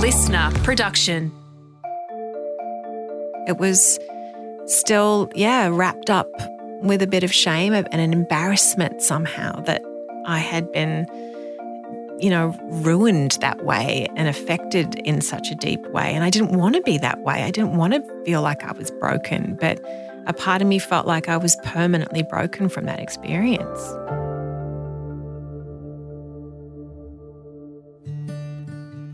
LiSTNR production. It was still, yeah, wrapped up with a bit of shame and an embarrassment somehow that I had been, you know, ruined that way and affected in such a deep way. And I didn't want to be that way. I didn't want to feel like I was broken, but a part of me felt like I was permanently broken from that experience.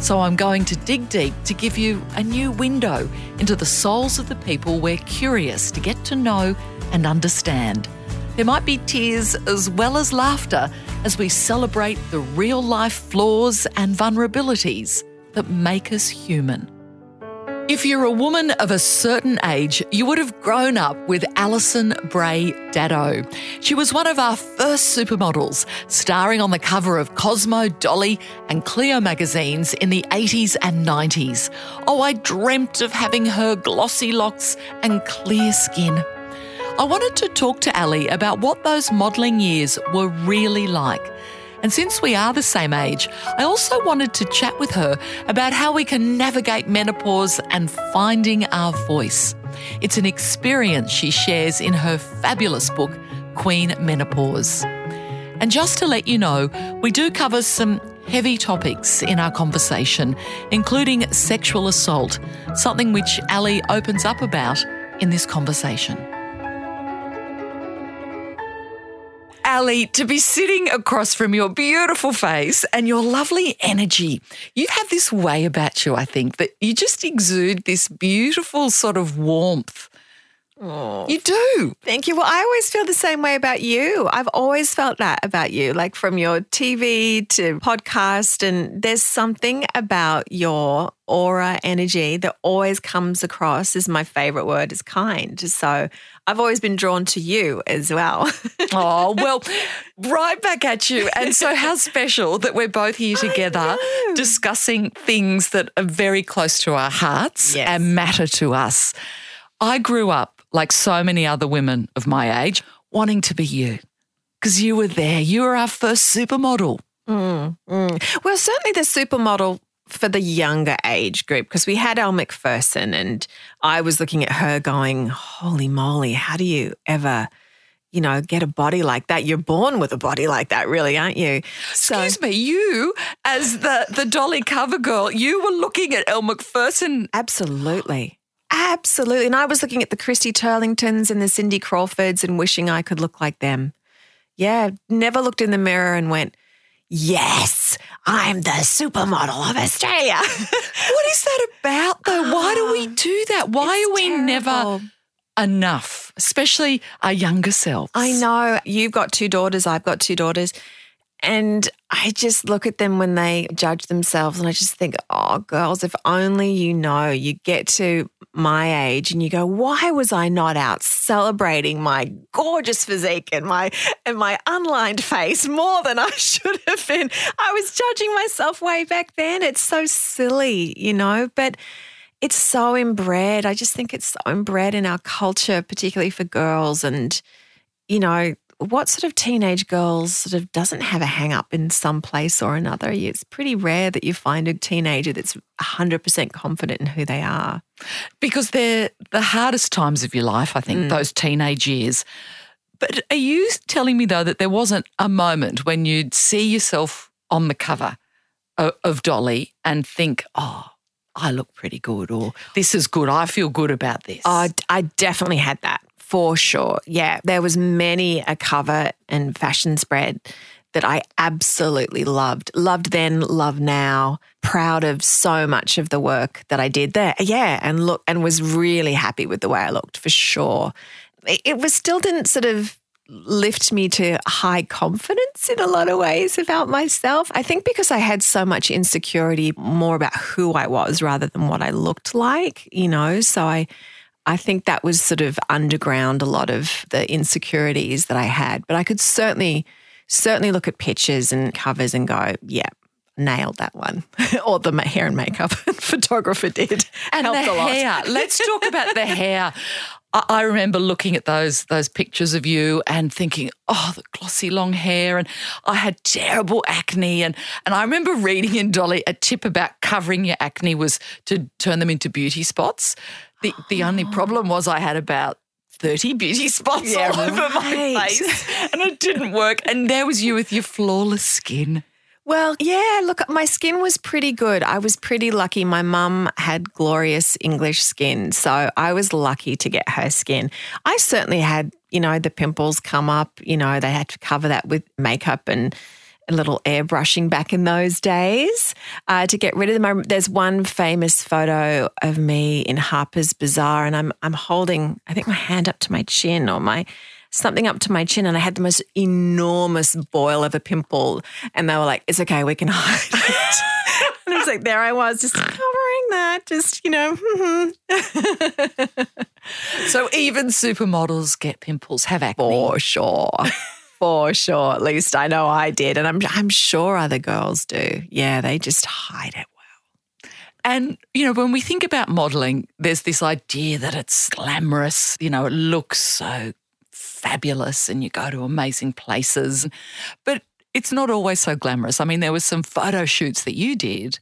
So I'm going to dig deep to give you a new window into the souls of the people we're curious to get to know and understand. There might be tears as well as laughter as we celebrate the real life flaws and vulnerabilities that make us human. If you're a woman of a certain age, you would have grown up with Alison Brahe Daddo. She was one of our first supermodels, starring on the cover of Cosmo, Dolly, and Cleo magazines in the 80s and 90s. Oh, I dreamt of having her glossy locks and clear skin. I wanted to talk to Ali about what those modelling years were really like and since we are the same age, I also wanted to chat with her about how we can navigate menopause and finding our voice. It's an experience she shares in her fabulous book, Queen Menopause. And just to let you know, we do cover some heavy topics in our conversation, including sexual assault, something which Ali opens up about in this conversation. Ali, to be sitting across from your beautiful face and your lovely energy. You have this way about you, I think, that you just exude this beautiful sort of warmth. Oh, you do. Thank you. Well, I always feel the same way about you. I've always felt that about you, like from your TV to podcast. And there's something about your aura energy that always comes across as my favorite word is kind. So I've always been drawn to you as well. oh, well, right back at you. And so, how special that we're both here together discussing things that are very close to our hearts Yes. and matter to us. I grew up, like so many other women of my age, wanting to be you because you were there. You were our first supermodel. Mm, mm. Well, certainly the supermodel for the younger age group because we had Elle Macpherson and I was looking at her going, holy moly, how do you ever, you know, get a body like that? You're born with a body like that, really, aren't you? So, Excuse me, you as the the Dolly cover girl, you were looking at Elle Macpherson. absolutely. Absolutely. And I was looking at the Christy Turlingtons and the Cindy Crawfords and wishing I could look like them. Yeah, never looked in the mirror and went, Yes, I'm the supermodel of Australia. What is that about though? Why do we oh, do that? Why are we never enough, especially our younger selves? I know you've got two daughters, I've got two daughters. And I just look at them when they judge themselves and I just think, oh, girls, if only you know, you get to my age and you go, why was I not out celebrating my gorgeous physique and my and my unlined face more than I should have been? I was judging myself way back then. It's so silly, you know, but it's so inbred. I just think it's so inbred in our culture, particularly for girls. And, you know, what sort of teenage girls sort of doesn't have a hang up in some place or another? It's pretty rare that you find a teenager that's 100% confident in who they are. because they're the hardest times of your life, I think, Mm. those teenage years. But are you telling me, though, that there wasn't a moment when you'd see yourself on the cover of, of Dolly and think, oh, I look pretty good, or this is good, I feel good about this? I definitely had that for sure. Yeah, there was many a cover and fashion spread that I absolutely loved. Loved then, love now. Proud of so much of the work that I did there. Yeah, and look and was really happy with the way I looked for sure. It, it was still didn't sort of lift me to high confidence in a lot of ways about myself. I think because I had so much insecurity more about who I was rather than what I looked like, you know, so I I think that was sort of underground a lot of the insecurities that I had, but I could certainly certainly look at pictures and covers and go, yeah, nailed that one. or the hair and makeup photographer did. And Helped the a lot. hair. Let's talk about the hair. I I remember looking at those those pictures of you and thinking, oh, the glossy long hair, and I had terrible acne, and and I remember reading in Dolly a tip about covering your acne was to turn them into beauty spots. The the only oh. problem was I had about 30 beauty spots Yeah, all over my face and it didn't work. And there was you with your flawless skin. Well, yeah, look, my skin was pretty good. I was pretty lucky. My mum had glorious English skin. So I was lucky to get her skin. I certainly had, you know, the pimples come up, you know, they had to cover that with makeup and a little airbrushing back in those days uh, to get rid of them. I, there's one famous photo of me in Harper's Bazaar, and I'm I'm holding, I think, my hand up to my chin or my something up to my chin, and I had the most enormous boil of a pimple, and they were like, "It's okay, we can hide it." and I was like, there I was, just covering that, just you know. So even supermodels get pimples, have acne. For sure. For sure. At least I know I did. And I'm I'm sure other girls do. Yeah, they just hide it well. And, you know, when we think about modeling, there's this idea that it's glamorous, you know, it looks so fabulous and you go to amazing places. But it's not always so glamorous. I mean, there were some photo shoots that you did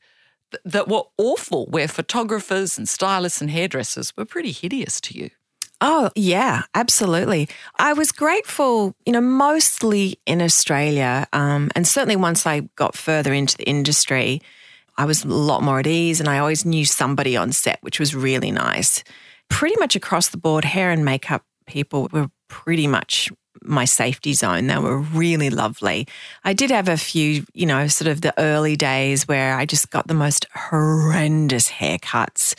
that were awful, where photographers and stylists and hairdressers were pretty hideous to you. Oh, yeah, absolutely. I was grateful, you know, mostly in Australia. Um, and certainly once I got further into the industry, I was a lot more at ease and I always knew somebody on set, which was really nice. Pretty much across the board, hair and makeup people were pretty much my safety zone. They were really lovely. I did have a few, you know, sort of the early days where I just got the most horrendous haircuts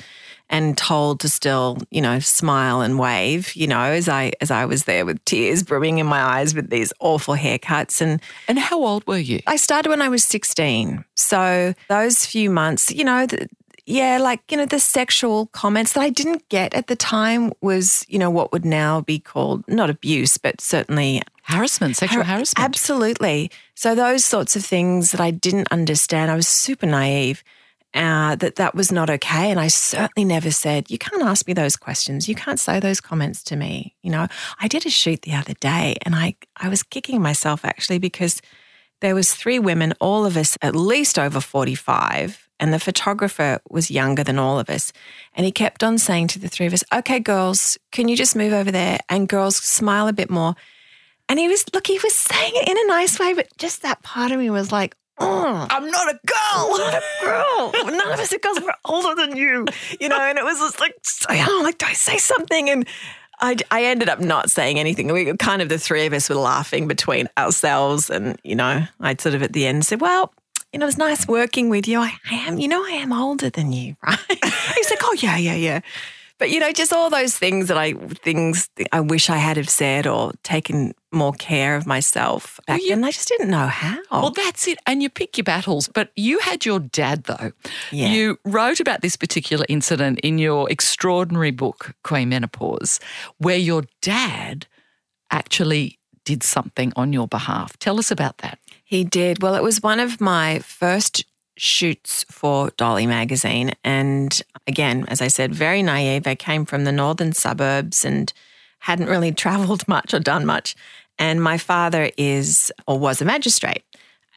and told to still, you know, smile and wave, you know, as I as I was there with tears brimming in my eyes with these awful haircuts and And how old were you? I started when I was 16. So those few months, you know, the, yeah, like, you know, the sexual comments that I didn't get at the time was, you know, what would now be called not abuse, but certainly Harassment, sexual Har- harassment. Absolutely. So those sorts of things that I didn't understand, I was super naive. Uh, that that was not okay, and I certainly never said you can't ask me those questions. You can't say those comments to me. You know, I did a shoot the other day, and I I was kicking myself actually because there was three women, all of us at least over forty five, and the photographer was younger than all of us, and he kept on saying to the three of us, "Okay, girls, can you just move over there? And girls, smile a bit more." And he was, look, he was saying it in a nice way, but just that part of me was like, oh, I'm not a I'm girl. not a girl. None of us are girls. We're older than you, you know. And it was just like, oh, like, do I say something? And I, I ended up not saying anything. We were kind of the three of us were laughing between ourselves, and you know, I sort of at the end said, well. You know, it was nice working with you. I, I am, you know, I am older than you, right? He's like, oh yeah, yeah, yeah. But you know, just all those things that I things I wish I had have said or taken more care of myself back you- then. I just didn't know how. Well, that's it. And you pick your battles. But you had your dad, though. Yeah. You wrote about this particular incident in your extraordinary book, Queen Menopause, where your dad actually did something on your behalf. Tell us about that. He did. Well, it was one of my first shoots for Dolly magazine. And again, as I said, very naive. I came from the northern suburbs and hadn't really traveled much or done much. And my father is or was a magistrate.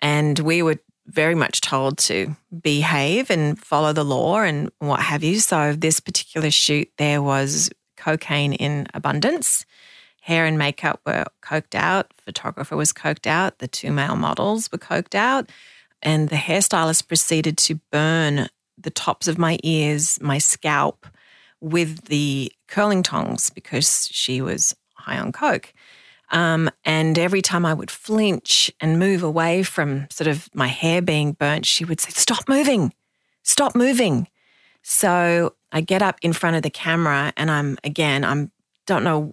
And we were very much told to behave and follow the law and what have you. So, this particular shoot, there was cocaine in abundance hair and makeup were coked out, photographer was coked out, the two male models were coked out, and the hairstylist proceeded to burn the tops of my ears, my scalp with the curling tongs because she was high on coke. Um, and every time I would flinch and move away from sort of my hair being burnt, she would say, Stop moving, stop moving. So I get up in front of the camera and I'm, again, I'm, don't know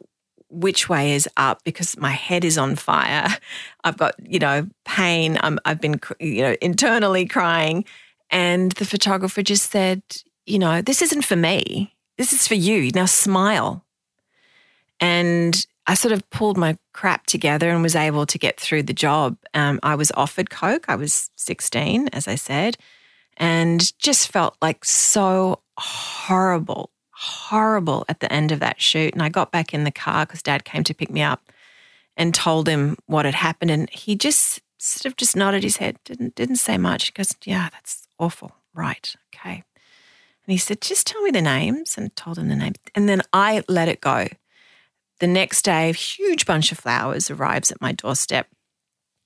which way is up because my head is on fire. I've got, you know, pain. I'm, I've been, you know, internally crying. And the photographer just said, you know, this isn't for me. This is for you. Now smile. And I sort of pulled my crap together and was able to get through the job. Um, I was offered Coke. I was 16, as I said, and just felt like so horrible, horrible at the end of that shoot. And I got back in the car because dad came to pick me up and told him what had happened. And he just sort of just nodded his head, didn't, didn't say much. He goes, Yeah, that's awful. Right. Okay. And he said, Just tell me the names and told him the name. And then I let it go. The next day, a huge bunch of flowers arrives at my doorstep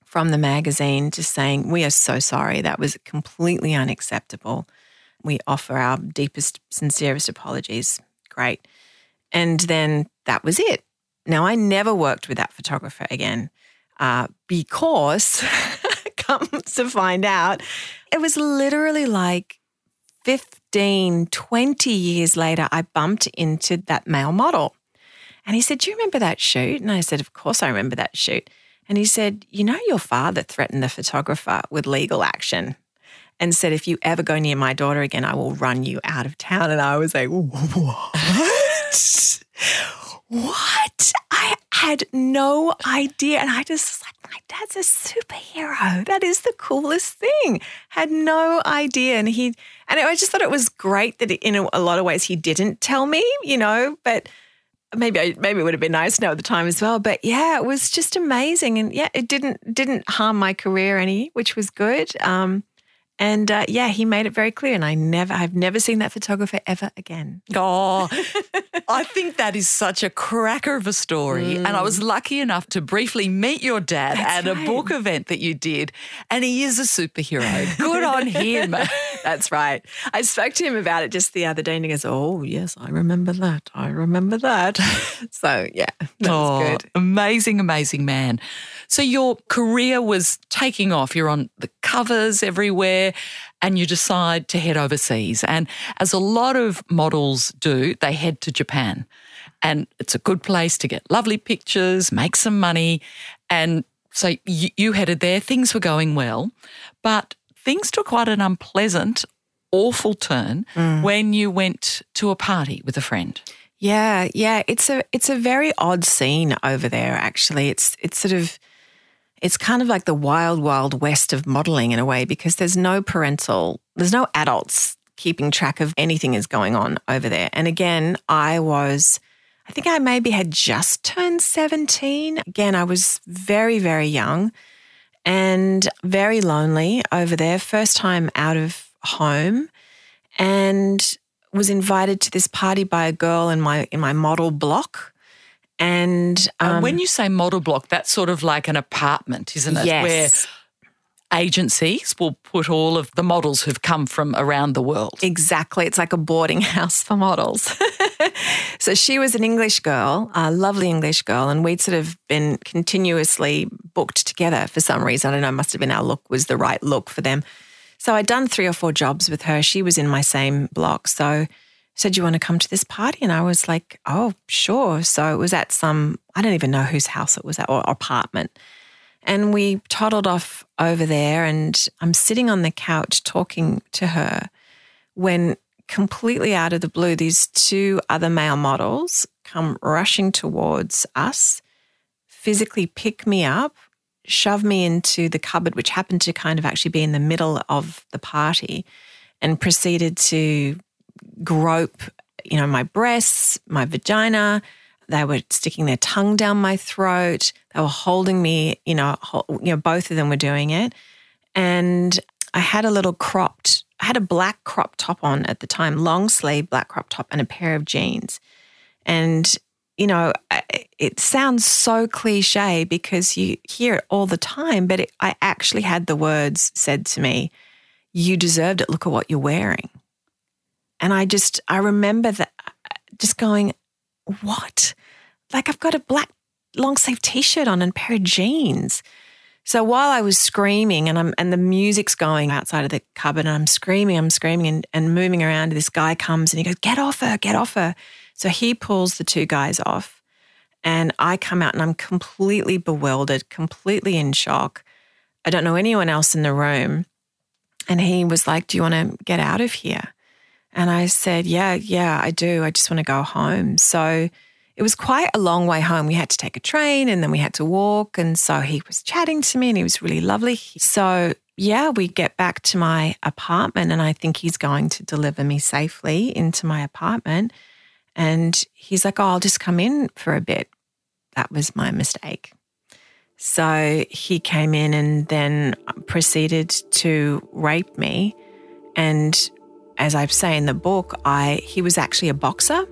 from the magazine just saying, We are so sorry. That was completely unacceptable. We offer our deepest, sincerest apologies. Great. And then that was it. Now, I never worked with that photographer again uh, because, come to find out, it was literally like 15, 20 years later, I bumped into that male model. And he said, Do you remember that shoot? And I said, Of course I remember that shoot. And he said, You know, your father threatened the photographer with legal action and said, If you ever go near my daughter again, I will run you out of town. And I was like, What? what? I had no idea. And I just was like, My dad's a superhero. That is the coolest thing. Had no idea. And he, and I just thought it was great that in a lot of ways he didn't tell me, you know, but maybe I, maybe it would have been nice to know at the time as well. But yeah, it was just amazing, and yeah, it didn't didn't harm my career any, which was good. Um, and uh, yeah, he made it very clear, and I never, I've never seen that photographer ever again. Oh, I think that is such a cracker of a story. Mm. And I was lucky enough to briefly meet your dad That's at right. a book event that you did, and he is a superhero. Good on him. That's right. I spoke to him about it just the other day, and he goes, "Oh yes, I remember that. I remember that." so yeah, that oh, was good. Amazing, amazing man. So your career was taking off. You're on the covers everywhere and you decide to head overseas. And as a lot of models do, they head to Japan. And it's a good place to get lovely pictures, make some money. And so you, you headed there, things were going well, but things took quite an unpleasant, awful turn mm. when you went to a party with a friend. Yeah, yeah, it's a it's a very odd scene over there actually. It's it's sort of it's kind of like the wild, wild west of modeling in a way because there's no parental, there's no adults keeping track of anything is going on over there. And again, I was, I think I maybe had just turned 17. Again, I was very, very young and very lonely over there. First time out of home and was invited to this party by a girl in my in my model block and um, when you say model block, that's sort of like an apartment, isn't it? Yes. Where agencies will put all of the models who've come from around the world. Exactly. It's like a boarding house for models. so she was an English girl, a lovely English girl, and we'd sort of been continuously booked together for some reason. I don't know, must have been our look was the right look for them. So I'd done three or four jobs with her. She was in my same block. So said, You want to come to this party? And I was like, Oh, sure. So it was at some, I don't even know whose house it was at or apartment. And we toddled off over there, and I'm sitting on the couch talking to her when completely out of the blue, these two other male models come rushing towards us, physically pick me up, shove me into the cupboard, which happened to kind of actually be in the middle of the party, and proceeded to grope, you know, my breasts, my vagina. They were sticking their tongue down my throat. They were holding me, you know, you know, both of them were doing it. And I had a little cropped, I had a black crop top on at the time, long sleeve black crop top and a pair of jeans. And, you know, it sounds so cliche because you hear it all the time, but it, I actually had the words said to me, You deserved it. Look at what you're wearing. And I just, I remember that uh, just going, what? Like I've got a black long sleeve t shirt on and a pair of jeans. So while I was screaming and I'm and the music's going outside of the cupboard and I'm screaming, I'm screaming and, and moving around, this guy comes and he goes, Get off her, get off her. So he pulls the two guys off And I come out and I'm completely bewildered, completely in shock. I don't know anyone else in the room. And he was like, Do you want to get out of here? And I said, Yeah, yeah, I do. I just want to go home. So it was quite a long way home. We had to take a train and then we had to walk. And so he was chatting to me and he was really lovely. So, yeah, we get back to my apartment and I think he's going to deliver me safely into my apartment. And he's like, Oh, I'll just come in for a bit. That was my mistake. So he came in and then proceeded to rape me. And as I say in the book, I he was actually a boxer,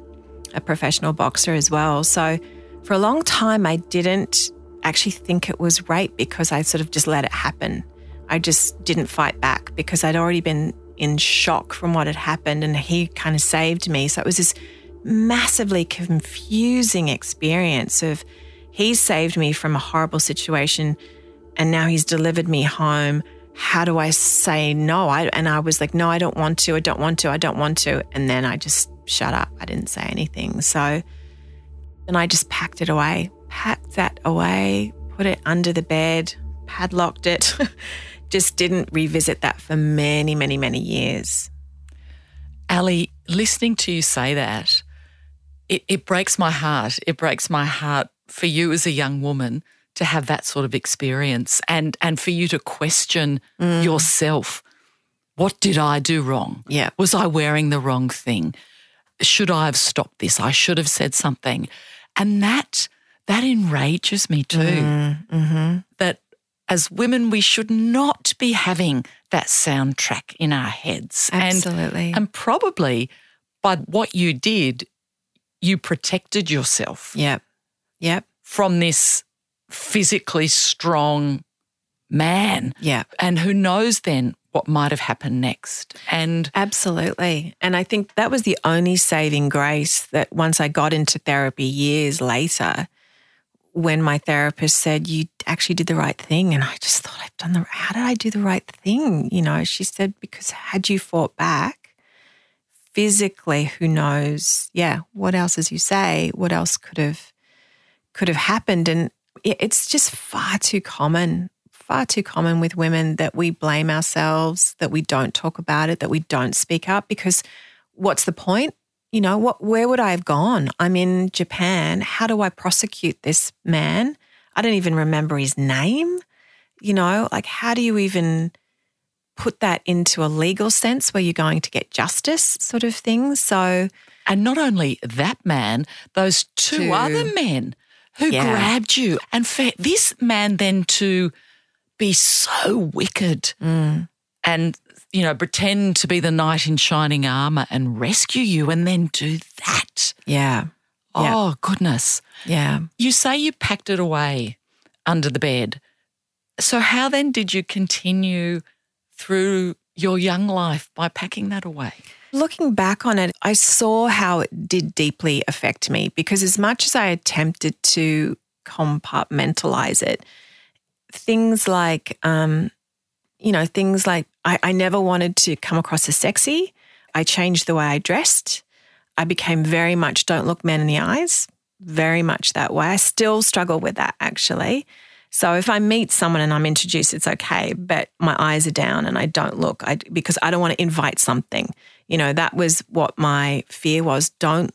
a professional boxer as well. So for a long time I didn't actually think it was rape because I sort of just let it happen. I just didn't fight back because I'd already been in shock from what had happened and he kind of saved me. So it was this massively confusing experience of he saved me from a horrible situation and now he's delivered me home. How do I say no? I, and I was like, no, I don't want to. I don't want to. I don't want to. And then I just shut up. I didn't say anything. So, and I just packed it away, packed that away, put it under the bed, padlocked it. just didn't revisit that for many, many, many years. Ali, listening to you say that, it, it breaks my heart. It breaks my heart for you as a young woman to have that sort of experience and and for you to question mm. yourself. What did I do wrong? Yeah. Was I wearing the wrong thing? Should I have stopped this? I should have said something. And that that enrages me too. Mm, mm-hmm. That as women, we should not be having that soundtrack in our heads. Absolutely. And, and probably by what you did, you protected yourself. Yep. Yep. From this physically strong man. Yeah. And who knows then what might have happened next. And absolutely. And I think that was the only saving grace that once I got into therapy years later, when my therapist said, You actually did the right thing. And I just thought, I've done the, how did I do the right thing? You know, she said, Because had you fought back physically, who knows? Yeah, what else, as you say, what else could have could have happened. And it's just far too common, far too common with women that we blame ourselves, that we don't talk about it, that we don't speak up because what's the point? You know, what where would I have gone? I'm in Japan. How do I prosecute this man? I don't even remember his name. You know, like how do you even put that into a legal sense where you're going to get justice sort of thing? So and not only that man, those two, two. other men who yeah. grabbed you. And for this man then to be so wicked mm. and, you know, pretend to be the knight in shining armor and rescue you and then do that. Yeah. Oh, yeah. goodness. Yeah. You say you packed it away under the bed. So, how then did you continue through your young life by packing that away? Looking back on it, I saw how it did deeply affect me because as much as I attempted to compartmentalize it, things like, um, you know, things like I, I never wanted to come across as sexy. I changed the way I dressed. I became very much don't look men in the eyes, very much that way. I still struggle with that actually. So if I meet someone and I'm introduced, it's okay, but my eyes are down and I don't look I, because I don't want to invite something. You know, that was what my fear was. Don't,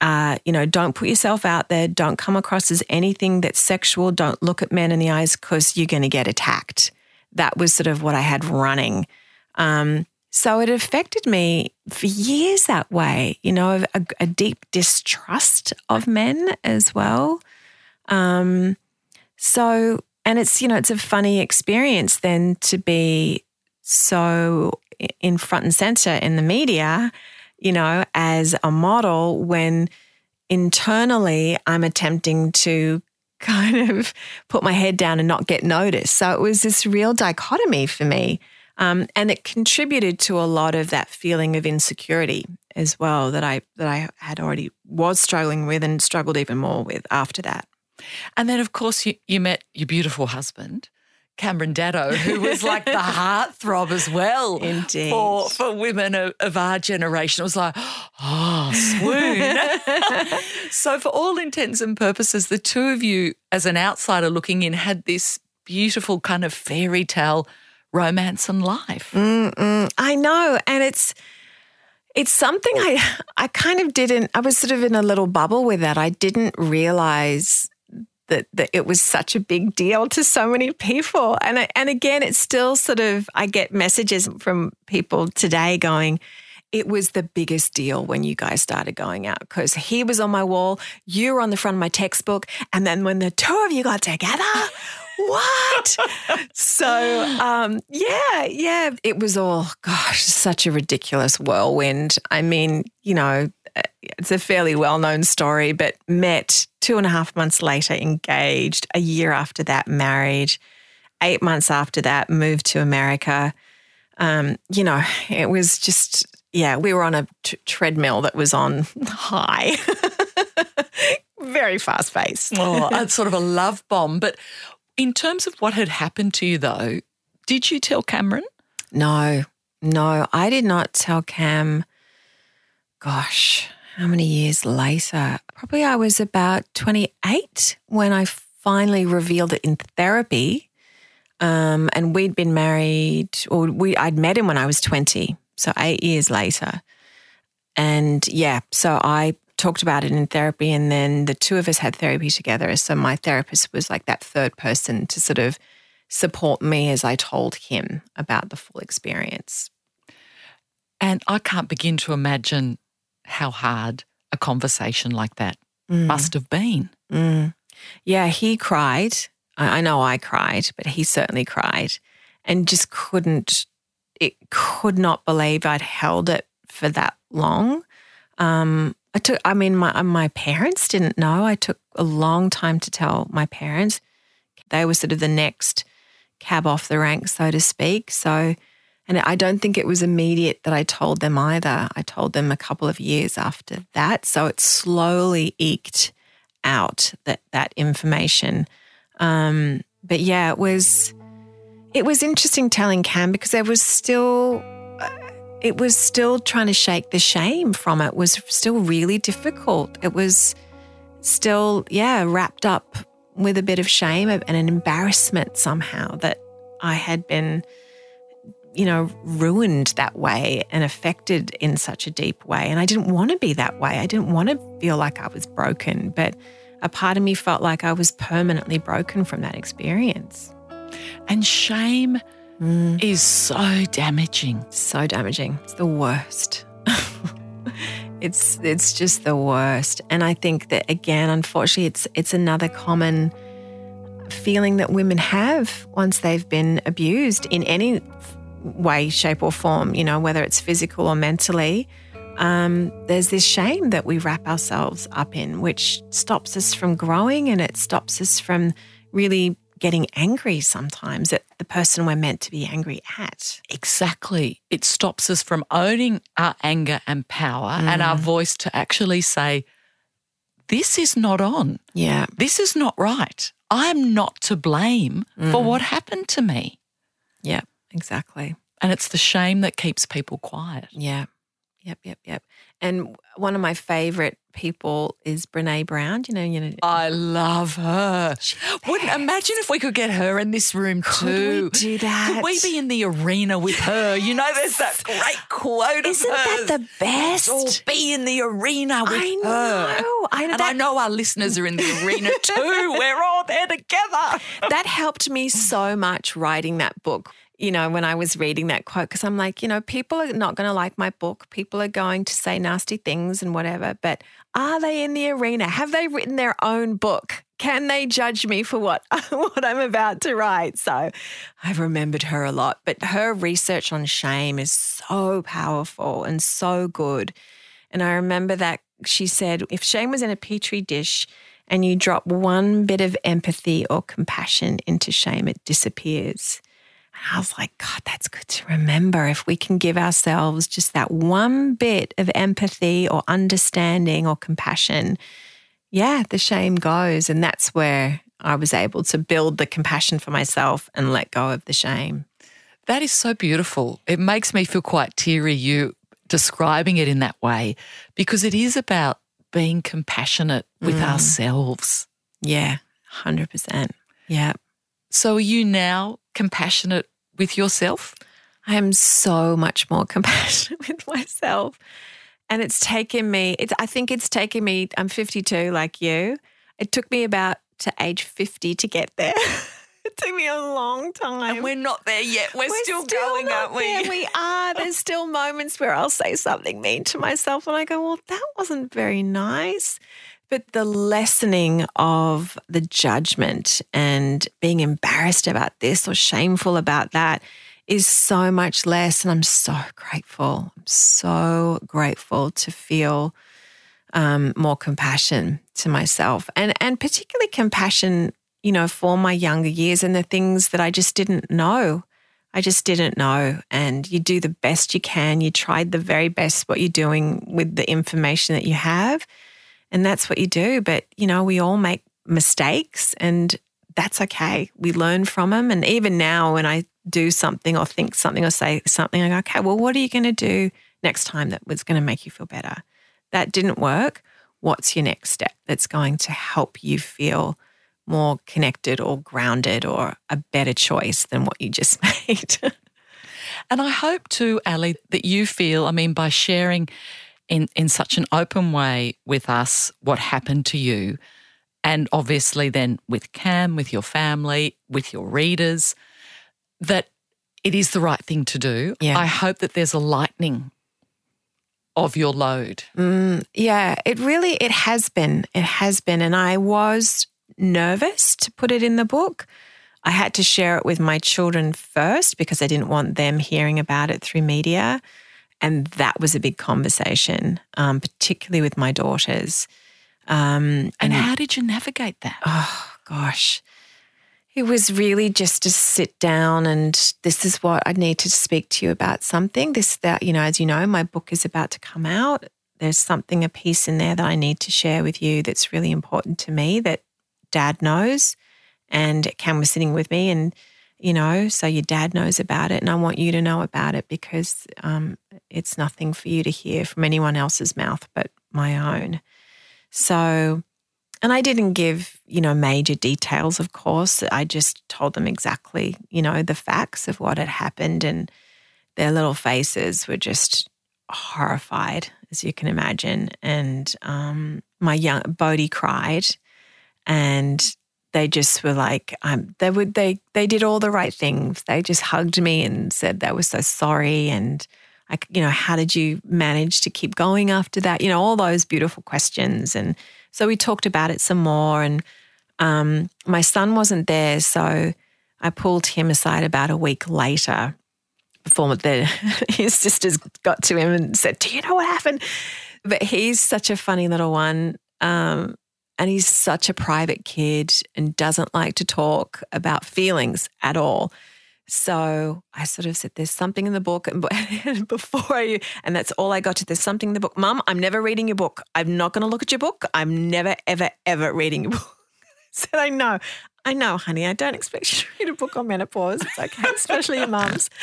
uh, you know, don't put yourself out there. Don't come across as anything that's sexual. Don't look at men in the eyes because you're going to get attacked. That was sort of what I had running. Um, so it affected me for years that way, you know, a, a deep distrust of men as well. Um, so, and it's, you know, it's a funny experience then to be so in front and center in the media, you know, as a model when internally I'm attempting to kind of put my head down and not get noticed. So it was this real dichotomy for me. Um, and it contributed to a lot of that feeling of insecurity as well that I that I had already was struggling with and struggled even more with after that. And then, of course, you, you met your beautiful husband, Cameron Daddo, who was like the heartthrob as well. Indeed. For, for women of, of our generation. It was like, oh, swoon. so, for all intents and purposes, the two of you, as an outsider looking in, had this beautiful kind of fairy tale romance and life. Mm-mm. I know. And it's, it's something I I kind of didn't I was sort of in a little bubble with that. I didn't realize that, that it was such a big deal to so many people. And I, and again, it's still sort of I get messages from people today going, it was the biggest deal when you guys started going out because he was on my wall, you were on the front of my textbook, and then when the two of you got together, what? so, um, yeah, yeah, it was all, gosh, such a ridiculous whirlwind. I mean, you know, it's a fairly well known story, but met two and a half months later, engaged, a year after that, married, eight months after that, moved to America. Um, you know, it was just, yeah, we were on a t- treadmill that was on high. Very fast pace. oh, it's sort of a love bomb. But in terms of what had happened to you, though, did you tell Cameron? No, no, I did not tell Cam. Gosh, how many years later? Probably I was about 28 when I finally revealed it in therapy. Um, and we'd been married, or we I'd met him when I was 20, so eight years later. And yeah, so I talked about it in therapy, and then the two of us had therapy together. So my therapist was like that third person to sort of support me as I told him about the full experience. And I can't begin to imagine how hard a conversation like that mm. must have been. Mm. Yeah, he cried. I know I cried, but he certainly cried and just couldn't, it could not believe I'd held it for that long. Um, I took, I mean, my, my parents didn't know. I took a long time to tell my parents. They were sort of the next cab off the rank, so to speak. So, and I don't think it was immediate that I told them either. I told them a couple of years after that. So it slowly eked out that, that information. Um, but yeah, it was, it was interesting telling Cam because there was still it was still trying to shake the shame from it was still really difficult. It was still, yeah, wrapped up with a bit of shame and an embarrassment somehow that I had been, you know, ruined that way and affected in such a deep way. And I didn't want to be that way. I didn't want to feel like I was broken, but a part of me felt like I was permanently broken from that experience. And shame mm. is so damaging. So damaging. It's the worst. it's it's just the worst. And I think that again, unfortunately, it's it's another common feeling that women have once they've been abused in any way, shape, or form. You know, whether it's physical or mentally. Um, there's this shame that we wrap ourselves up in, which stops us from growing and it stops us from really getting angry sometimes at the person we're meant to be angry at. Exactly. It stops us from owning our anger and power mm. and our mm. voice to actually say, this is not on. Yeah. This is not right. I'm not to blame mm. for what happened to me. Yeah, exactly. And it's the shame that keeps people quiet. Yeah. Yep, yep, yep. And one of my favorite people is Brene Brown. You know, you know. I love her. Wouldn't imagine if we could get her in this room too. could. We do that? Could we be in the arena with her? You know, there's that great quote. Isn't that the best? Let's be in the arena with I know. her. I know. And that, I know our listeners are in the arena too. We're all there together. That helped me so much writing that book you know, when I was reading that quote, because I'm like, you know, people are not going to like my book. People are going to say nasty things and whatever. But are they in the arena? Have they written their own book? Can they judge me for what what I'm about to write? So I've remembered her a lot. But her research on shame is so powerful and so good. And I remember that she said, if shame was in a petri dish and you drop one bit of empathy or compassion into shame, it disappears. I was like, God, that's good to remember. If we can give ourselves just that one bit of empathy or understanding or compassion, yeah, the shame goes. And that's where I was able to build the compassion for myself and let go of the shame. That is so beautiful. It makes me feel quite teary, you describing it in that way, because it is about being compassionate with Mm. ourselves. Yeah, 100%. Yeah. So are you now compassionate with yourself? I am so much more compassionate with myself. And it's taken me, it's, I think it's taken me, I'm 52 like you. It took me about to age 50 to get there. it took me a long time. And we're not there yet. We're, We're still, going, not aren't we? there. We are. There's still moments where I'll say something mean to myself and I go, well, that wasn't very nice. But the lessening of the judgment and being embarrassed about this or shameful about that is so much less. And I'm so grateful. I'm so grateful to feel um, more compassion to myself and, and particularly compassion, you know, for my younger years and the things that I just didn't know. I just didn't know. And you do the best you can. You tried the very best what you're doing with the information that you have. And that's what you do. But, you know, we all make mistakes and that's okay. We learn from them. And even now, when I do something or think something or say something, I go, okay, well, what are you going to do next time that was going to make you feel better? That didn't work. What's your next step that's going to help you feel more connected or grounded or a better choice than what you just made? And I hope too, Ali, that you feel, I mean, by sharing in, in such an open way with us what happened to you, and obviously then with Cam, with your family, with your readers, that it is the right thing to do. Yeah. I hope that there's a lightening of your load. Mm, yeah, it really it has been. It has been and I was nervous to put it in the book. I had to share it with my children first because I didn't want them hearing about it through media. And that was a big conversation, um, particularly with my daughters. Um, And how did you navigate that? oh gosh, it was really just to sit down and this is what I need to speak to you about something. This, that, you know, as you know, my book is about to come out. There's something, a piece in there that I need to share with you that's really important to me that dad knows. And Cam was sitting with me and, you know, so your dad knows about it. And I want you to know about it because um, it's nothing for you to hear from anyone else's mouth but my own. So, and I didn't give, you know, major details, of course. I just told them exactly, you know, the facts of what had happened. And their little faces were just horrified, as you can imagine. And um, my young Bodhi cried, and they just were like, um, they would they they did all the right things. They just hugged me and said they were so sorry, and I, you know, how did you manage to keep going after that? You know, all those beautiful questions, and so we talked about it some more. And um, my son wasn't there, so I pulled him aside about a week later before the, his sisters got to him and said, Do you know what happened? But he's such a funny little one. Um, and he's such a private kid and doesn't like to talk about feelings at all. So I sort of said, There's something in the book. And before I, and that's all I got to, there's something in the book. Mum, I'm never reading your book. I'm not going to look at your book. I'm never, ever, ever reading your book. I said, I know. I know, honey. I don't expect you to read a book on menopause. It's okay, especially your mum's.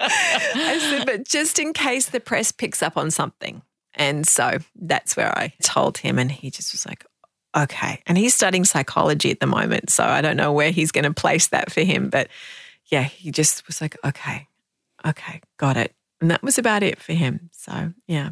I said, but just in case the press picks up on something. And so that's where I told him, and he just was like, okay. And he's studying psychology at the moment. So I don't know where he's going to place that for him. But yeah, he just was like, okay, okay, got it. And that was about it for him. So yeah.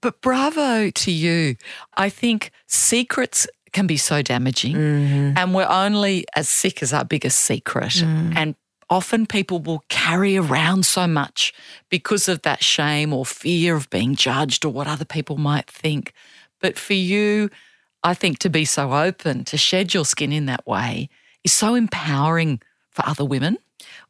But bravo to you. I think secrets can be so damaging, Mm-hmm. and we're only as sick as our biggest secret. Mm. And often people will carry around so much because of that shame or fear of being judged or what other people might think. But for you, I think to be so open, to shed your skin in that way is so empowering for other women.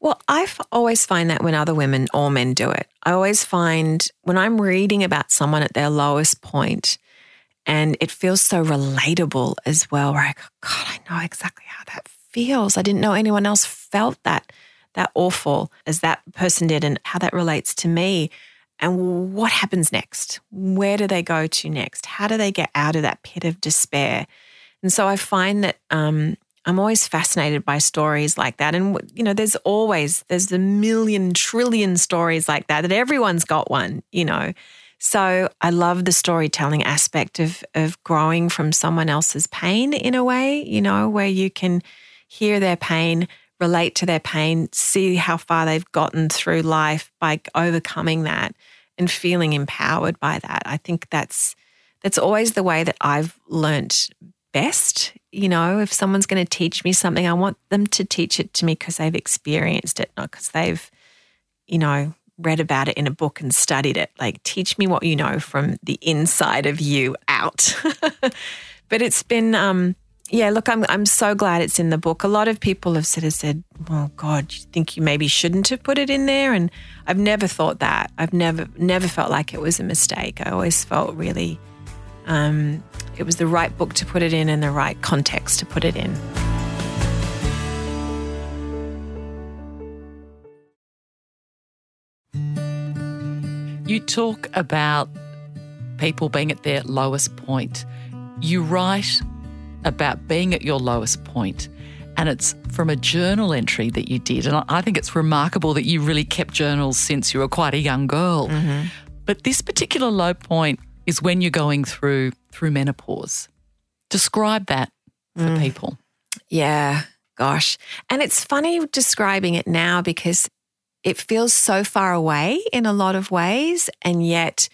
Well, I always find that when other women or men do it, I always find when I'm reading about someone at their lowest point and it feels so relatable as well, where I go, God, I know exactly how that feels. I didn't know anyone else felt that that awful as that person did and how that relates to me. And what happens next? Where do they go to next? How do they get out of that pit of despair? And so I find that um, I'm always fascinated by stories like that. And, you know, there's always, there's a million trillion stories like that, that everyone's got one, you know. So I love the storytelling aspect of, of growing from someone else's pain in a way, you know, where you can hear their pain, relate to their pain, see how far they've gotten through life by overcoming that and feeling empowered by that. I think that's that's always the way that I've learnt best. You know, if someone's going to teach me something, I want them to teach it to me because they've experienced it, not because they've, you know, read about it in a book and studied it. Like, teach me what you know from the inside of you out. but it's been, um, yeah, look, I'm I'm so glad it's in the book. A lot of people have sort of said, "Oh God, you think you maybe shouldn't have put it in there?" And I've never thought that. I've never never felt like it was a mistake. I always felt really um, it was the right book to put it in and the right context to put it in. You talk about people being at their lowest point. You write about being at your lowest point, and it's from a journal entry that you did. And I think it's remarkable that you really kept journals since you were quite a young girl. Mm-hmm. But this particular low point is when you're going through through menopause. Describe that for mm. people. Yeah, gosh. And it's funny describing it now because it feels so far away in a lot of ways and yet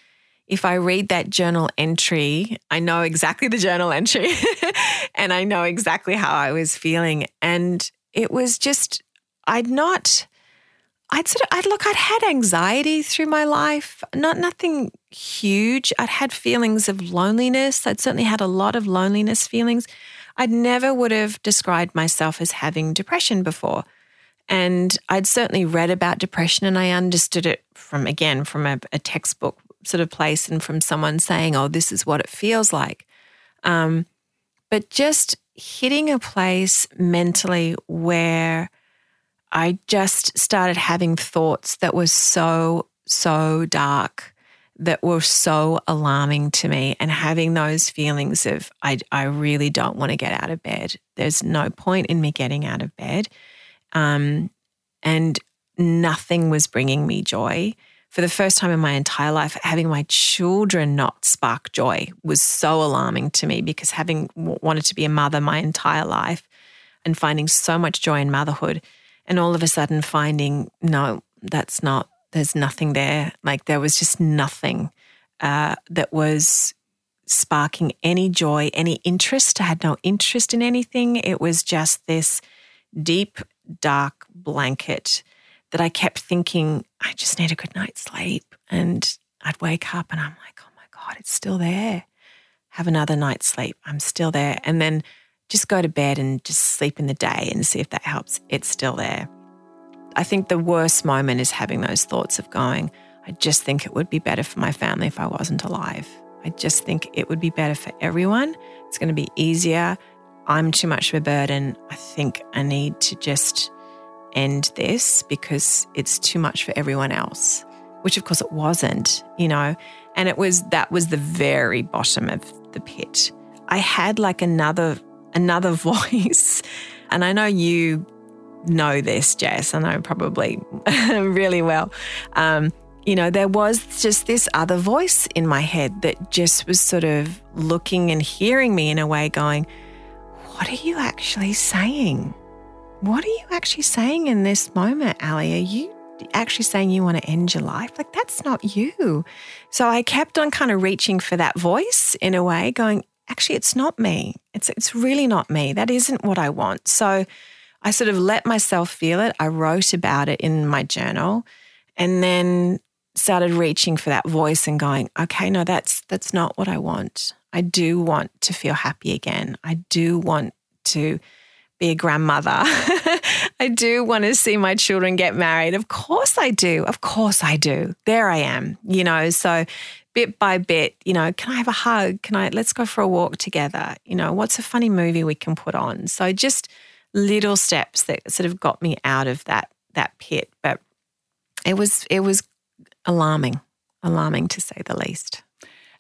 if I read that journal entry, I know exactly the journal entry and I know exactly how I was feeling and it was just I'd not I'd sort of, I'd look, I'd had anxiety through my life, not nothing huge. I'd had feelings of loneliness. I'd certainly had a lot of loneliness feelings. I'd never would have described myself as having depression before. And I'd certainly read about depression and I understood it from, again, from a, a textbook sort of place and from someone saying, oh, this is what it feels like. Um, but just hitting a place mentally where I just started having thoughts that were so, so dark, that were so alarming to me, and having those feelings of, I, I really don't want to get out of bed. There's no point in me getting out of bed. Um, and nothing was bringing me joy. For the first time in my entire life, having my children not spark joy was so alarming to me because having wanted to be a mother my entire life and finding so much joy in motherhood and all of a sudden finding no that's not there's nothing there. Like there was just nothing uh, that was sparking any joy any interest. I had no interest in anything. It was just this deep dark blanket that i kept thinking i just need a good night's sleep and i'd wake up and i'm like oh my god it's still there have another night's sleep i'm still there and then just go to bed and just sleep in the day and see if that helps. It's still there. I think the worst moment is having those thoughts of going, I just think it would be better for my family if I wasn't alive. I just think it would be better for everyone. It's going to be easier. I'm too much of a burden. I think I need to just end this because it's too much for everyone else, which of course it wasn't, you know. And it was that was the very bottom of the pit. I had like another another voice. And I know you know this, Jess, and I probably really well. Um, you know, there was just this other voice in my head that just was sort of looking and hearing me in a way, going, What are you actually saying? What are you actually saying in this moment, Ali? Are you actually saying you want to end your life? Like, that's not you. So I kept on kind of reaching for that voice in a way, going, actually, it's not me. It's, it's really not me. That isn't what I want. So I sort of let myself feel it. I wrote about it in my journal and then started reaching for that voice and going, okay, no, that's that's not what I want. I do want to feel happy again. I do want to be a grandmother. I do want to see my children get married. Of course I do. Of course I do. There I am, you know. So bit by bit, you know, can I have a hug? Can I, let's go for a walk together? You know, what's a funny movie we can put on? So just little steps that sort of got me out of that, that pit. But it was, it was alarming, alarming to say the least.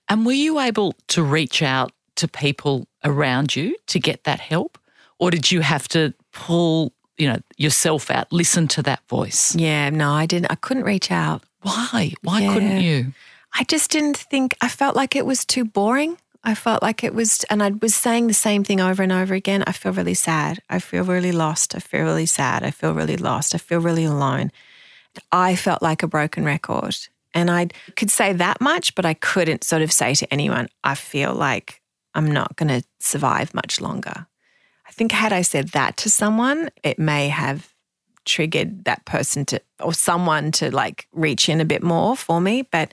And were you able to reach out to people around you to get that help? Or did you have to pull, you know, yourself out, listen to that voice? Yeah, no, I didn't. I couldn't reach out. Why? Why Yeah. couldn't you? I just didn't think, I felt like it was too boring. I felt like it was, and I was saying the same thing over and over again. I feel really sad. I feel really lost. I feel really sad. I feel really lost. I feel really alone. I felt like a broken record. And I could say that much, but I couldn't sort of say to anyone, I feel like I'm not going to survive much longer. I think had I said that to someone, it may have triggered that person to, or someone to like reach in a bit more for me. But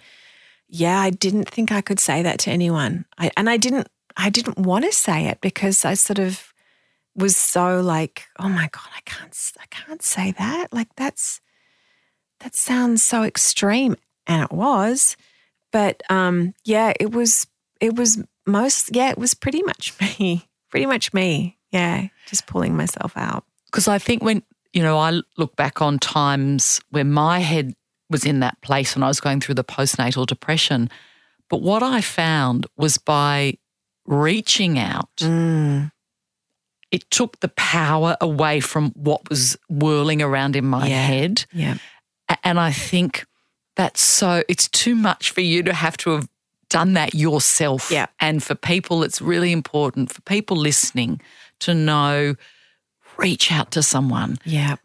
yeah, I didn't think I could say that to anyone. I, and I didn't, I didn't want to say it because I sort of was so like, oh my God, I can't, I can't say that. Like that's, that sounds so extreme. And it was, but um, yeah, it was, it was most, yeah, it was pretty much me, pretty much me. Yeah, just pulling myself out. Because I think when, you know, I look back on times where my head was in that place when I was going through the postnatal depression. But what I found was by reaching out, Mm, it took the power away from what was whirling around in my Yeah. head. yeah. And I think that's so, it's too much for you to have to have done that yourself. Yeah. And for people, it's really important for people listening to know reach out to someone Yeah.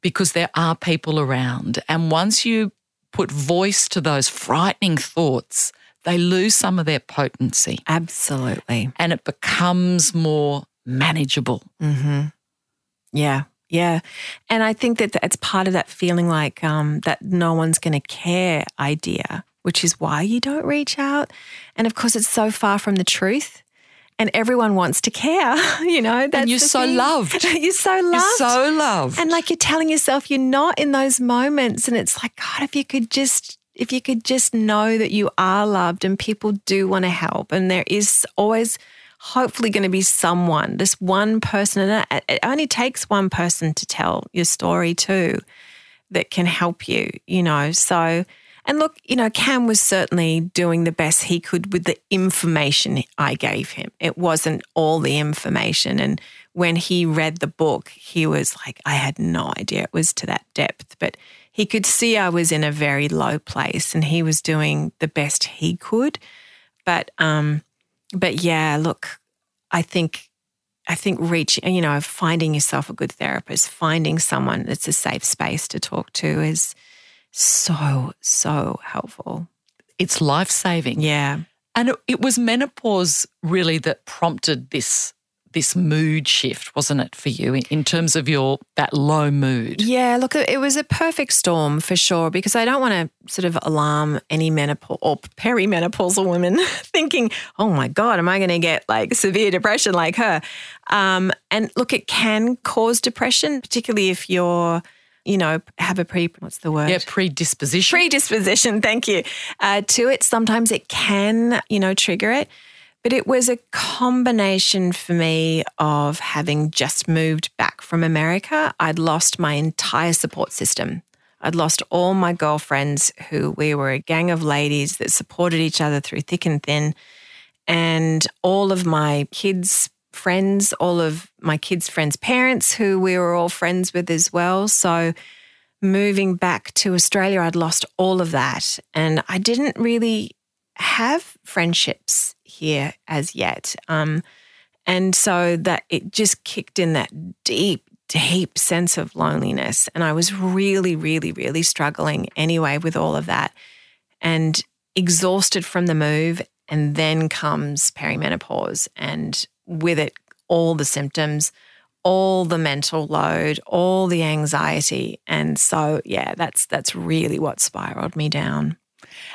because there are people around. And once you put voice to those frightening thoughts, they lose some of their potency Absolutely. and it becomes more manageable. Mm-hmm. Yeah. Yeah. And I think that it's part of that feeling like um, that no one's going to care idea, which is why you don't reach out. And of course, it's so far from the truth. And everyone wants to care, you know. That's you're so thing. loved. you're so loved. You're so loved. And like you're telling yourself you're not in those moments. And it's like, God, if you could just, if you could just know that you are loved and people do want to help. And there is always hopefully going to be someone, this one person. And it only takes one person to tell your story too that can help you, you know. So, and look, you know, Cam was certainly doing the best he could with the information I gave him. It wasn't all the information. And when he read the book, he was like, I had no idea it was to that depth, but he could see I was in a very low place and he was doing the best he could. But, um, but yeah, look, I think I think reaching, you know, finding yourself a good therapist, finding someone that's a safe space to talk to is so, so helpful. it's life saving. Yeah. And it, it was menopause really that prompted this this mood shift, wasn't it, for you in, in terms of your that low mood? Yeah, look, it was a perfect storm for sure because I don't want to sort of alarm any menopause or perimenopausal women thinking, oh my God, am I going to get like severe depression like her? Um, and look, it can cause depression, particularly if you're, you know, have a pre, what's the word? Yeah, predisposition. predisposition, thank you, uh, to it. Sometimes it can, you know, trigger it. But it was a combination for me of having just moved back from America. I'd lost my entire support system. I'd lost all my girlfriends who we were a gang of ladies that supported each other through thick and thin. And all of my kids' friends, all of my kids' friends' parents who we were all friends with as well. So moving back to Australia, I'd lost all of that. And I didn't really have friendships here as yet. Um, and so that it just kicked in that deep, deep sense of loneliness. And I was really, really, really struggling anyway with all of that and exhausted from the move. And then comes perimenopause, and with it, all the symptoms, all the mental load, all the anxiety. And so, yeah, that's that's really what spiraled me down.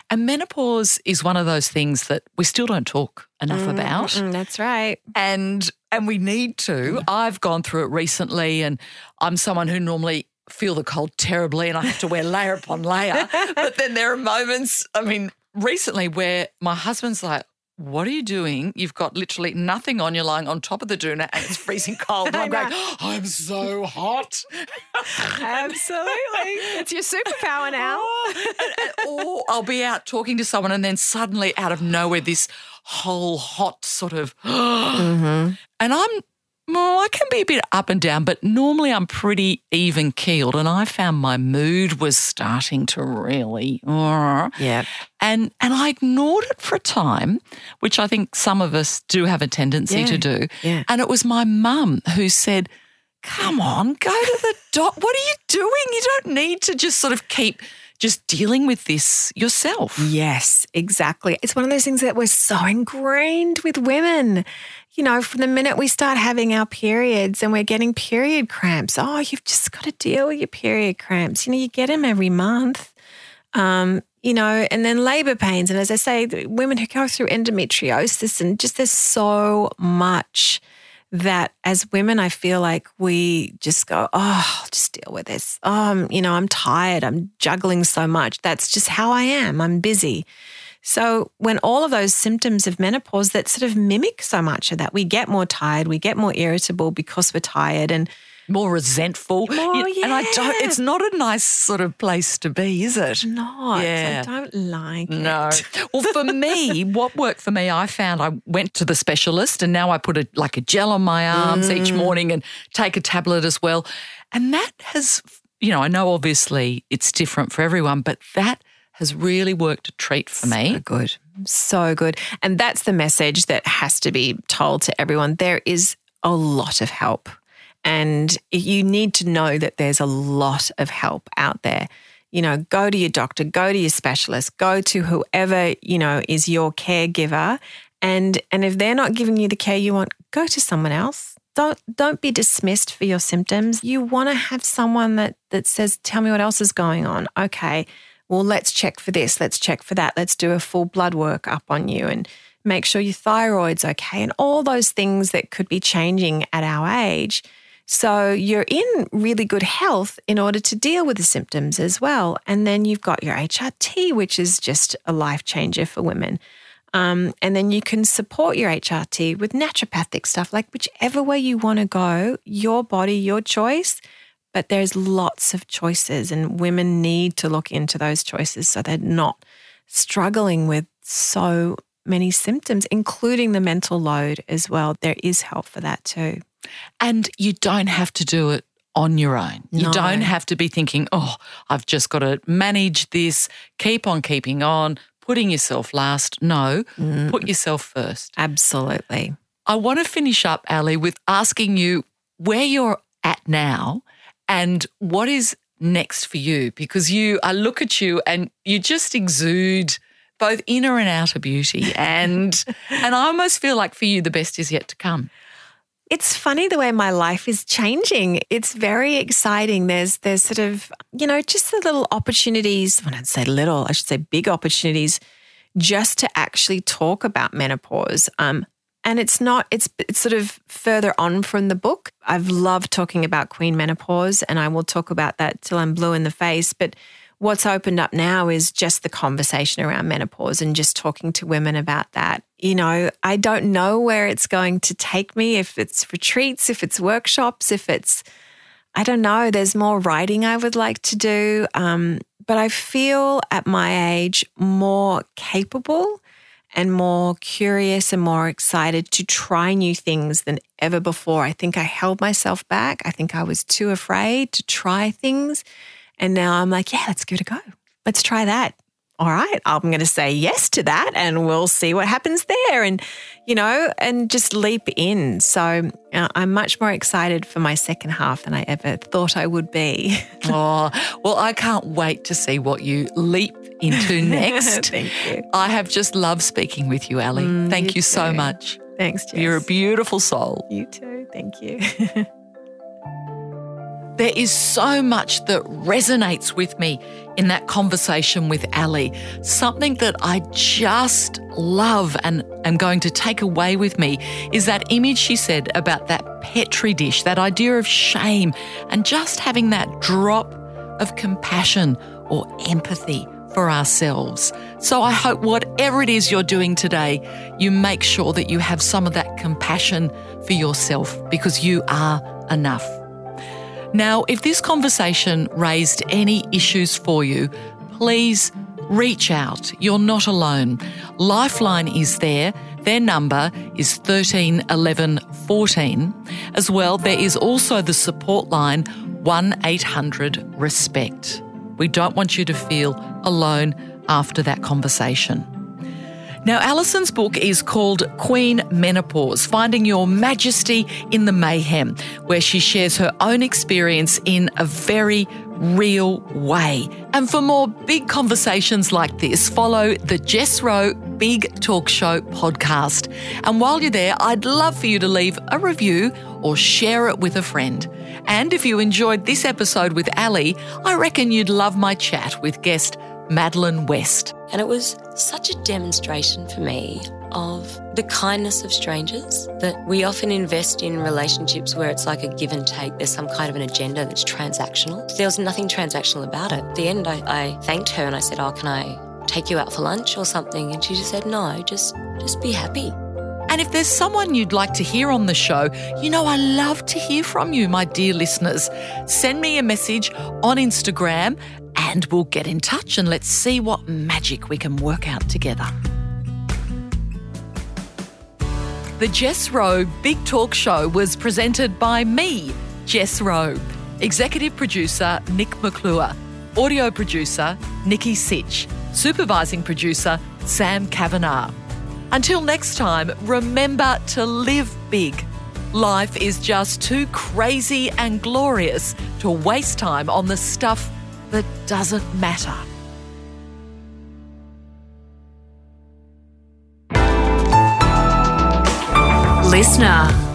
And menopause is one of those things that we still don't talk enough about. Mm, that's right. and and we need to. I've gone through it recently, and I'm someone who normally feel the cold terribly, and I have to wear layer upon layer. But then there are moments. I mean, recently where my husband's like, what are you doing? You've got literally nothing on. You're lying on top of the doona and it's freezing cold. I'm going, I'm so hot. Absolutely. It's your superpower now. or I'll be out talking to someone and then suddenly out of nowhere, this whole hot sort of, Mm-hmm. and I'm, well, I can be a bit up and down, but normally I'm pretty even keeled. And I found my mood was starting to really, uh, Yeah. and and I ignored it for a time, which I think some of us do have a tendency to do. yeah. And it was my mum who said, "Come on, go to the doc. What are you doing? You don't need to just sort of keep just dealing with this yourself." Yes, exactly. It's one of those things that we're so ingrained with women. You know, from the minute we start having our periods and we're getting period cramps, oh, you've just got to deal with your period cramps. You know, you get them every month. Um, you know, and then labor pains. And as I say, women who go through endometriosis and just there's so much that as women, I feel like we just go, oh, I'll just deal with this. Um, you know, I'm tired. I'm juggling so much. That's just how I am. I'm busy. So when all of those symptoms of menopause that sort of mimic so much of that, we get more tired, we get more irritable because we're tired, and More resentful. More, You- And I don't, it's not a nice sort of place to be, is it? not. Yeah. I don't like No. it. No. well, for me, what worked for me, I found I went to the specialist and now I put a like a gel on my arms each Mm. morning and take a tablet as well. And that has, you know, I know obviously it's different for everyone, but that has really worked a treat for me. So good. So good. And that's the message that has to be told to everyone. There is a lot of help. And you need to know that there's a lot of help out there. You know, go to your doctor, go to your specialist, go to whoever, you know, is your caregiver. And and if they're not giving you the care you want, go to someone else. Don't don't be dismissed for your symptoms. You want to have someone that that says, "Tell me what else is going on." Okay, well, let's check for this, let's check for that, let's do a full blood work up on you and make sure your thyroid's okay, and all those things that could be changing at our age. So you're in really good health in order to deal with the symptoms as well. And then you've got your HRT, which is just a life changer for women. Um, and then you can support your HRT with naturopathic stuff, like whichever way you want to go, your body, your choice. But there's lots of choices, and women need to look into those choices so they're not struggling with so many symptoms, including the mental load as well. There is help for that too. And you don't have to do it on your own. You No. don't have to be thinking, oh, I've just got to manage this, keep on keeping on, putting yourself last. No, mm. put yourself first. Absolutely. I want to finish up, Ali, with asking you where you're at now and what is next for you because you I look at you and you just exude both inner and outer beauty and and I almost feel like for you the best is yet to come. It's funny the way my life is changing. It's very exciting. There's there's sort of, you know, just the little opportunities, when I'd say little, I should say big opportunities just to actually talk about menopause. Um and it's not it's it's sort of further on from the book. I've loved talking about queen menopause and I will talk about that till I'm blue in the face, but what's opened up now is just the conversation around menopause and just talking to women about that. You know, I don't know where it's going to take me, if it's retreats, if it's workshops, if it's, I don't know, there's more writing I would like to do. Um, but I feel at my age more capable and more curious and more excited to try new things than ever before. I think I held myself back. I think I was too afraid to try things. And now I'm like, yeah, let's give it a go. Let's try that. All right, I'm going to say yes to that and we'll see what happens there. And, you know, and just leap in. So uh, I'm much more excited for my second half than I ever thought I would be. Oh, well, I can't wait to see what you leap into next. Thank you. I have just loved speaking with you, Ali. Mm, Thank you you so much. Thanks, Jess. You're a beautiful soul. You too. Thank you. There is so much that resonates with me in that conversation with Ali. Something that I just love and am going to take away with me is that image she said about that Petri dish, that idea of shame, and just having that drop of compassion or empathy for ourselves. So I hope whatever it is you're doing today, you make sure that you have some of that compassion for yourself because you are enough. Now, if this conversation raised any issues for you, please reach out. You're not alone. Lifeline is there. Their number is 13 11 14. As well, there is also the support line 1 800 RESPECT. We don't want you to feel alone after that conversation. Now, Alison's book is called Queen Menopause Finding Your Majesty in the Mayhem, where she shares her own experience in a very real way. And for more big conversations like this, follow the Jess Rowe Big Talk Show podcast. And while you're there, I'd love for you to leave a review or share it with a friend. And if you enjoyed this episode with Ali, I reckon you'd love my chat with guest Madeleine West. And it was such a demonstration for me of the kindness of strangers that we often invest in relationships where it's like a give and take. There's some kind of an agenda that's transactional. There was nothing transactional about it. At the end, I, I thanked her and I said, Oh, can I take you out for lunch or something? And she just said, No, just, just be happy. And if there's someone you'd like to hear on the show, you know, I love to hear from you, my dear listeners. Send me a message on Instagram and we'll get in touch and let's see what magic we can work out together. The Jess Rowe Big Talk Show was presented by me, Jess Rowe, executive producer Nic McClure, audio producer Nikki Sitch, supervising producer Sam Kavanagh. Until next time, remember to live big. Life is just too crazy and glorious to waste time on the stuff that doesn't matter. LiSTNR.